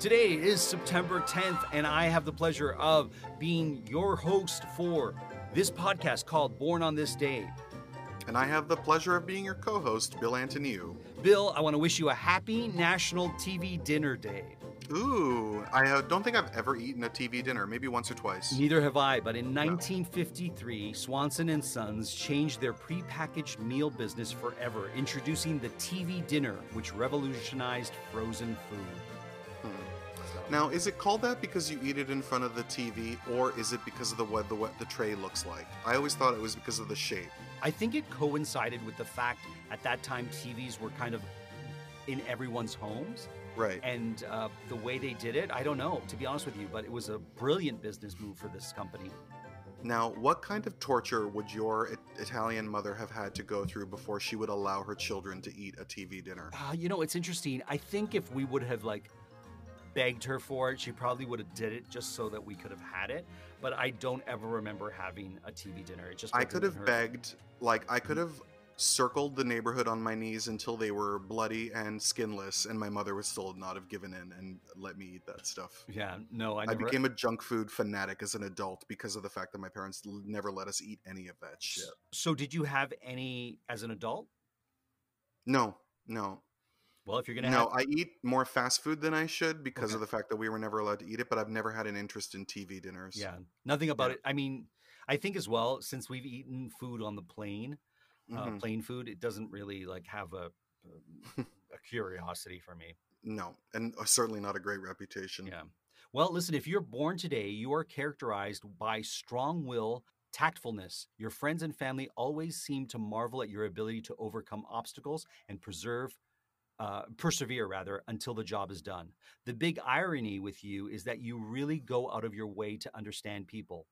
Today is September 10th, and I have the pleasure of being your host for this podcast called Born on This Day. And I have the pleasure of being your co host, Bill Antoniou. Bill, I want to wish you a happy National TV Dinner Day. Ooh, I don't think I've ever eaten a TV dinner, maybe once or twice. Neither have I, but in 1953, Swanson and Sons changed their prepackaged meal business forever, introducing the TV dinner, which revolutionized frozen food. Now, is it called that because you eat it in front of the TV, or is it because of the what the what the tray looks like? I always thought it was because of the shape. I think it coincided with the fact at that time TVs were kind of in everyone's homes. Right. And uh, the way they did it, I don't know, to be honest with you, but it was a brilliant business move for this company. Now, what kind of torture would your Italian mother have had to go through before she would allow her children to eat a TV dinner? Uh, you know, it's interesting. I think if we would have like begged her for it, she probably would have did it just so that we could have had it. But I don't ever remember having a TV dinner. It just I could have her- begged, like, I could mm-hmm. have circled the neighborhood on my knees until they were bloody and skinless, and my mother would still not have given in and let me eat that stuff. Yeah, no, I I, became a junk food fanatic as an adult because of the fact that my parents never let us eat any of that shit. So, did you have any as an adult? No, no, Well, if you're gonna no. have, I eat more fast food than I should because Okay. of the fact that we were never allowed to eat it. But I've never had an interest in TV dinners. yeah, nothing about Yeah. it. I mean, I think as well since we've eaten food on the plane, uh, Mhm. plain food, it doesn't really like have a a curiosity for me. No, and uh, certainly not a great reputation. Yeah. Well, listen, if you're born today, you are characterized by strong will, tactfulness. Your friends and family always seem to marvel at your ability to overcome obstacles and preserve uh, persevere rather until the job is done. The big irony with you is that you really go out of your way to understand people.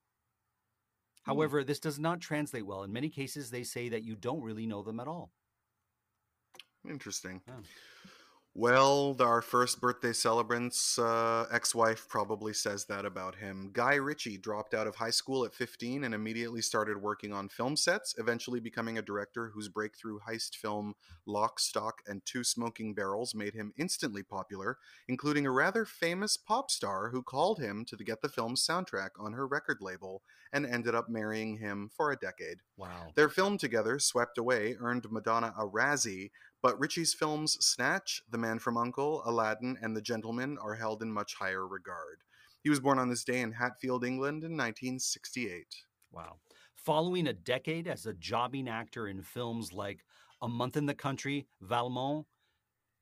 Hmm. However, this does not translate well. In many cases, they say that you don't really know them at all. Interesting. Yeah. Well, our first birthday celebrant's uh, ex-wife probably says that about him. Guy Ritchie dropped out of high school at 15 and immediately started working on film sets, eventually becoming a director whose breakthrough heist film Lock, Stock, and Two Smoking Barrels made him instantly popular, including a rather famous pop star who called him to get the film's soundtrack on her record label and ended up marrying him for a decade. Wow. Their film together, Swept Away, earned Madonna a Razzie, but Ritchie's films Snatch, The Man from Uncle, Aladdin, and The Gentleman are held in much higher regard. He was born on this day in Hatfield, England in 1968. Wow. Following a decade as a jobbing actor in films like A Month in the Country, Valmont,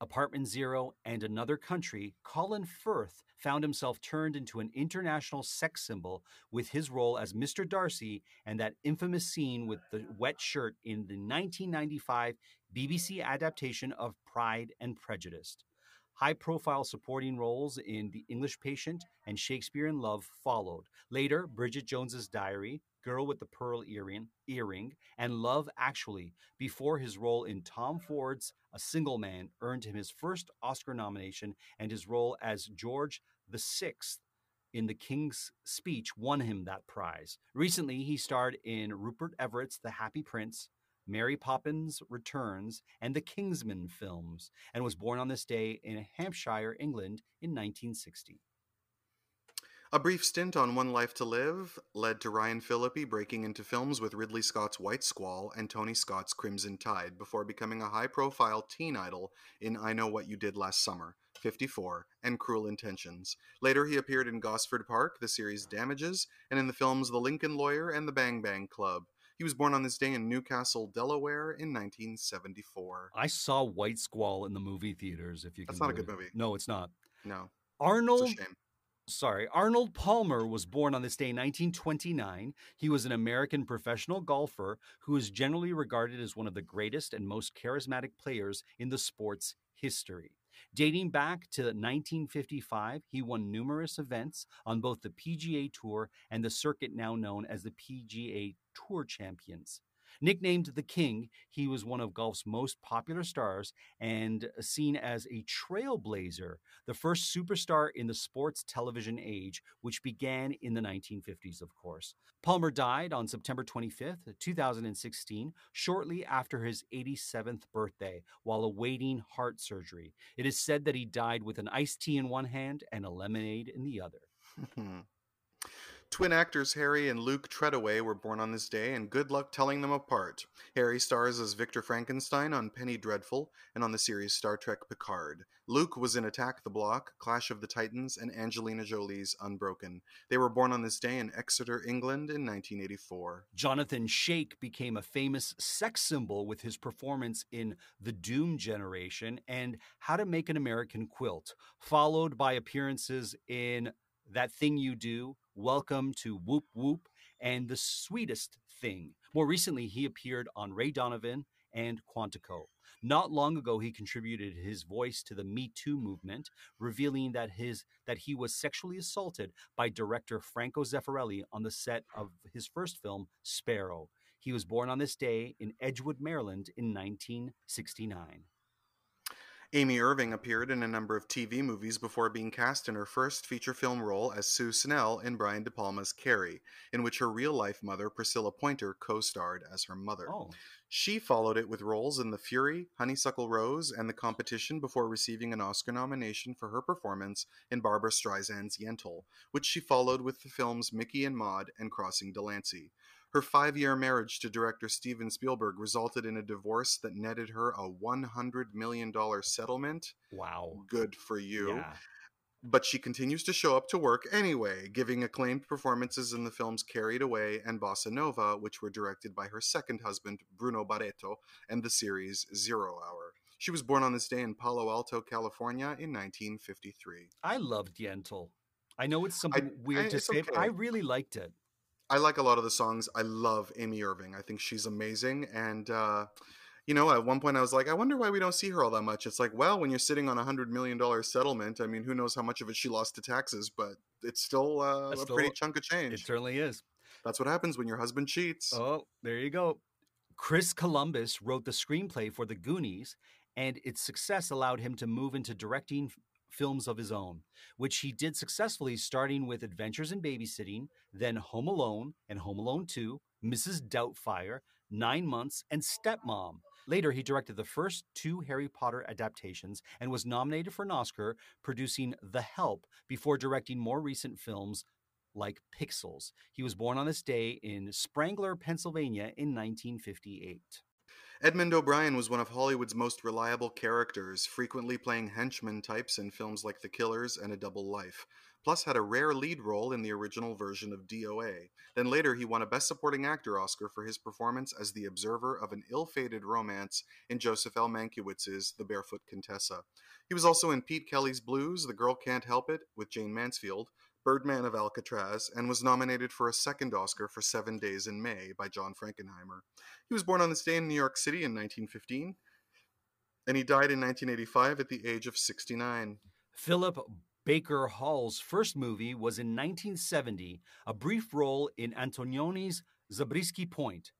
Apartment Zero, and Another Country, Colin Firth found himself turned into an international sex symbol with his role as Mr. Darcy and that infamous scene with the wet shirt in the 1995 BBC adaptation of Pride and Prejudice. High profile supporting roles in The English Patient and Shakespeare in Love followed. Later, Bridget Jones's Diary, Girl with the Pearl Earring, earring and Love Actually, before his role in Tom Ford's A Single Man earned him his first Oscar nomination, and his role as George VI in The King's Speech won him that prize. Recently, he starred in Rupert Everett's The Happy Prince, Mary Poppins Returns, and the Kingsman films, and was born on this day in Hampshire, England in 1960. A brief stint on One Life to Live led to Ryan Phillippe breaking into films with Ridley Scott's White Squall and Tony Scott's Crimson Tide before becoming a high profile teen idol in I Know What You Did Last Summer, 54, and Cruel Intentions. Later, he appeared in Gosford Park, the series Damages, and in the films The Lincoln Lawyer and The Bang Bang Club. He was born on this day in Newcastle, Delaware in 1974. I saw White Squall in the movie theaters. If you That's not a good it. movie. No, it's not. No, Arnold a shame. Sorry, Arnold Palmer was born on this day in 1929. He was an American professional golfer who is generally regarded as one of the greatest and most charismatic players in the sport's history. Dating back to 1955, he won numerous events on both the PGA Tour and the circuit now known as the PGA Tour Champions. Nicknamed the King, he was one of golf's most popular stars and seen as a trailblazer, the first superstar in the sports television age, which began in the 1950s, of course. Palmer died on September 25th, 2016, shortly after his 87th birthday, while awaiting heart surgery. It is said that he died with an iced tea in one hand and a lemonade in the other. Hmm. Twin actors Harry and Luke Treadaway were born on this day, and good luck telling them apart. Harry stars as Victor Frankenstein on Penny Dreadful and on the series Star Trek Picard. Luke was in Attack the Block, Clash of the Titans, and Angelina Jolie's Unbroken. They were born on this day in Exeter, England in 1984. Jonathan Schaech became a famous sex symbol with his performance in The Doom Generation and How to Make an American Quilt, followed by appearances in That Thing You Do, Welcome to Woop Woop, and The Sweetest Thing. More recently, he appeared on Ray Donovan and Quantico. Not long ago, he contributed his voice to the Me Too movement, revealing that his that he was sexually assaulted by director Franco Zeffirelli on the set of his first film, Sparrow. He was born on this day in Edgewood, Maryland, in 1969. Amy Irving appeared in a number of TV movies before being cast in her first feature film role as Sue Snell in Brian De Palma's Carrie, in which her real life mother, Priscilla Pointer, co starred as her mother. Oh, She followed it with roles in The Fury, Honeysuckle Rose, and The Competition before receiving an Oscar nomination for her performance in Barbra Streisand's Yentl, which she followed with the films Mickey and Maud and Crossing Delancey. Her five year marriage to director Steven Spielberg resulted in a divorce that netted her a $100 million settlement. wow. Good for you. Yeah. But she continues to show up to work anyway, giving acclaimed performances in the films Carried Away and Bossa Nova, which were directed by her second husband, Bruno Barreto, and the series Zero Hour. She was born on this day in Palo Alto, California in 1953. I loved Yentl. I know it's something weird I- to say, but I really liked it. I like a lot of the songs. I love Amy Irving. I think she's amazing. And, uh, you know, at one point I was like, I wonder why we don't see her all that much. It's like, well, when you're sitting on a $100 million settlement, I mean, who knows how much of it she lost to taxes, but it's still uh, a still- pretty chunk of change. It certainly is. That's what happens when your husband cheats. Oh, there you go. Chris Columbus wrote the screenplay for The Goonies, and its success allowed him to move into directing films of his own, which he did successfully, starting with Adventures in Babysitting, then Home Alone and Home Alone 2, Mrs. Doubtfire, Nine Months, and Stepmom. Later, he directed the first two Harry Potter adaptations and was nominated for an Oscar, producing The Help before directing more recent films like Pixels. He was born on this day in Spangler, Pennsylvania in 1958. Edmund O'Brien was one of Hollywood's most reliable characters, frequently playing henchman types in films like The Killers and A Double Life, plus had a rare lead role in the original version of DOA. Then later he won a Best Supporting Actor Oscar for his performance as the observer of an ill-fated romance in Joseph L. Mankiewicz's The Barefoot Contessa. He was also in Pete Kelly's Blues, The Girl Can't Help It with Jayne Mansfield, Birdman of Alcatraz, and was nominated for a second Oscar for Seven Days in May by John Frankenheimer. He was born on this day in New York City in 1915, and he died in 1985 at the age of 69. Philip Baker Hall's first movie was in 1970, a brief role in Antonioni's Zabriskie Point.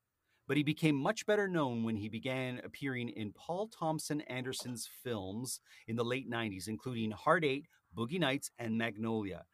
But he became much better known when he began appearing in Paul Thompson Anderson's films in the late 90s, including Hard Eight, Boogie Nights, and Magnolia.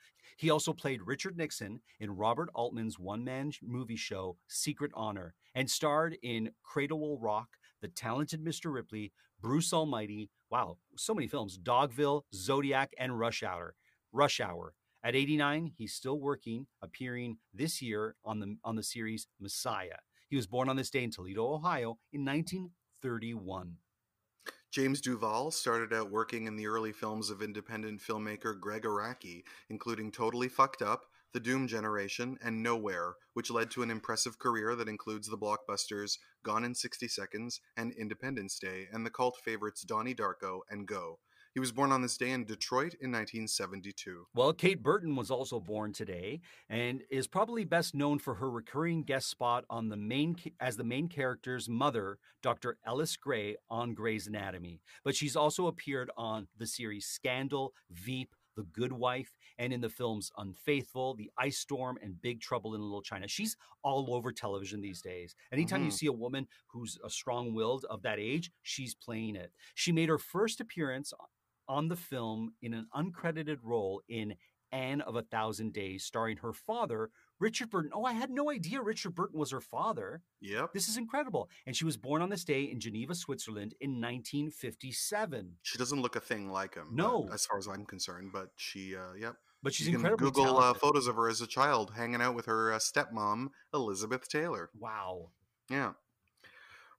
He also played Richard Nixon in Robert Altman's one man movie show, Secret Honor, and starred in Cradle Will Rock, The Talented Mr. Ripley, Bruce Almighty. Wow, so many films Dogville, Zodiac, and Rush Hour. Rush Hour. At 89, he's still working, appearing this year on the, on the series Messiah. He was born on this day in Toledo, Ohio in 1931. James Duval started out working in the early films of independent filmmaker Gregg Araki, including Totally Fucked Up, The Doom Generation, and Nowhere, which led to an impressive career that includes the blockbusters Gone in 60 Seconds and Independence Day, and the cult favorites Donnie Darko and Go. He was born on this day in Detroit in 1972. Well, Kate Burton was also born today and is probably best known for her recurring guest spot on the main as the main character's mother, Dr. Ellis Grey on Grey's Anatomy. But she's also appeared on the series Scandal, Veep, The Good Wife, and in the films Unfaithful, The Ice Storm, and Big Trouble in Little China. She's all over television these days. Anytime you Mhm. see a woman who's a strong willed of that age, she's playing it. She made her first appearance on the film in an uncredited role in Anne of a Thousand Days, starring her father, Richard Burton. Oh, I had no idea Richard Burton was her father. Yep. This is incredible. And she was born on this day in Geneva, Switzerland in 1957. She doesn't look a thing like him. No. as far as I'm concerned, but she, uh, yep. But she's you can Google uh, photos of her as a child, hanging out with her uh, stepmom, Elizabeth Taylor. wow. Yeah.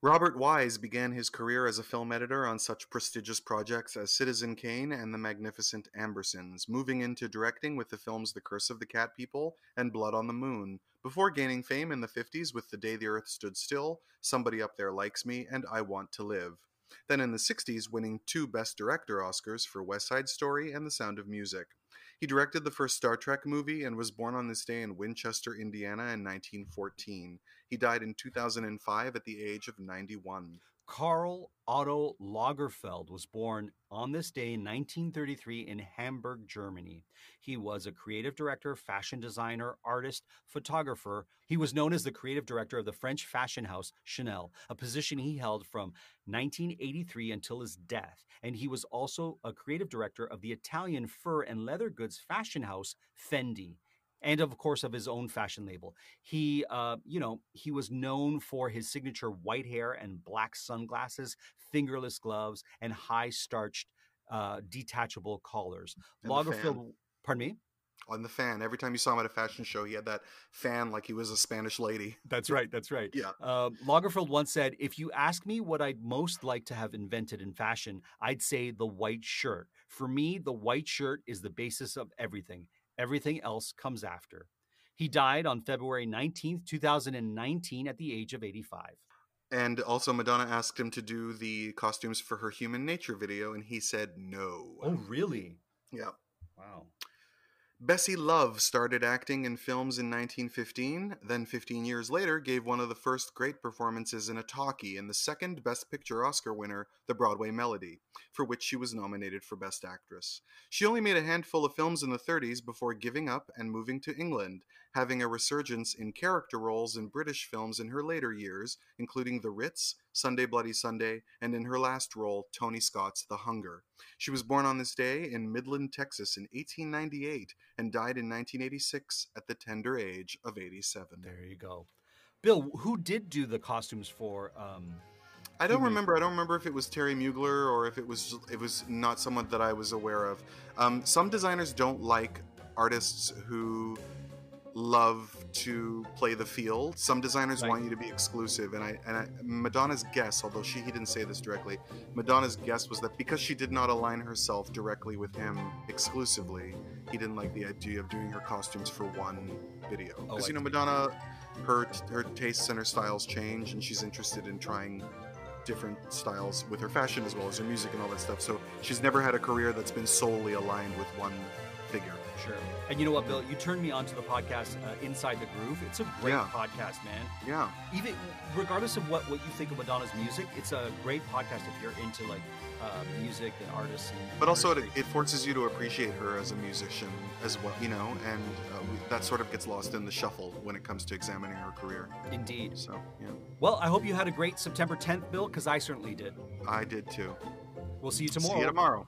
Robert Wise began his career as a film editor on such prestigious projects as Citizen Kane and The Magnificent Ambersons, moving into directing with the films The Curse of the Cat People and Blood on the Moon, before gaining fame in the 50s with The Day the Earth Stood Still, Somebody Up There Likes Me, and I Want to Live. Then in the 60s, winning two Best Director Oscars for West Side Story and The Sound of Music. He directed the first Star Trek movie and was born on this day in Winchester, Indiana in 1914. He died in 2005 at the age of 91. Karl Otto Lagerfeld was born on this day in 1933 in Hamburg, Germany. He was a creative director, fashion designer, artist, photographer. He was known as the creative director of the French fashion house Chanel, a position he held from 1983 until his death. And he was also a creative director of the Italian fur and leather goods fashion house Fendi. And of course, of his own fashion label. He, uh, you know, he was known for his signature white hair and black sunglasses, fingerless gloves, and high starched, uh, detachable collars. And Lagerfeld, pardon me. On the fan, every time you saw him at a fashion show, he had that fan like he was a Spanish lady. That's right. That's right. Yeah. Uh, Lagerfeld once said, "If you ask me what I'd most like to have invented in fashion, I'd say the white shirt. For me, the white shirt is the basis of everything. Everything else comes after." He died on February 19th, 2019, at the age of 85. And also, Madonna asked him to do the costumes for her Human Nature video, and he said no. Oh, really? Yeah. Wow. Bessie Love started acting in films in 1915, then 15 years later gave one of the first great performances in a talkie in the second Best Picture Oscar winner, The Broadway Melody, for which she was nominated for Best Actress. She only made a handful of films in the 30s before giving up and moving to England, having a resurgence in character roles in British films in her later years, including The Ritz, Sunday Bloody Sunday, and in her last role, Tony Scott's The Hunger. She was born on this day in Midland, Texas in 1898 and died in 1986 at the tender age of 87. There you go. Bill, who did do the costumes for um I don't remember. I don't remember if it was Thierry Mugler or if it was it was not someone that I was aware of. Um, some designers don't like artists who love to play the field. Some designers Right. want you to be exclusive, and I and I, Madonna's guess, although she he didn't say this directly, Madonna's guess was that because she did not align herself directly with him exclusively, he didn't like the idea of doing her costumes for one video. Oh, Because I you know. Madonna, her her tastes and her styles change, and she's interested in trying different styles with her fashion as well as her music and all that stuff. So she's never had a career that's been solely aligned with one figure. Sure. And you know what, Bill? You turned me onto the podcast uh, Inside the Groove. It's a great Yeah. podcast, man. Yeah. Even regardless of what, what you think of Madonna's music, it's a great podcast if you're into like uh, music and artists. And But also, it, it forces you to appreciate her as a musician as well, you know, and uh, we, that sort of gets lost in the shuffle when it comes to examining her career. indeed. So, yeah, Well, I hope you had a great September 10th, Bill, because I certainly did. I did too. We'll see you tomorrow. See you tomorrow.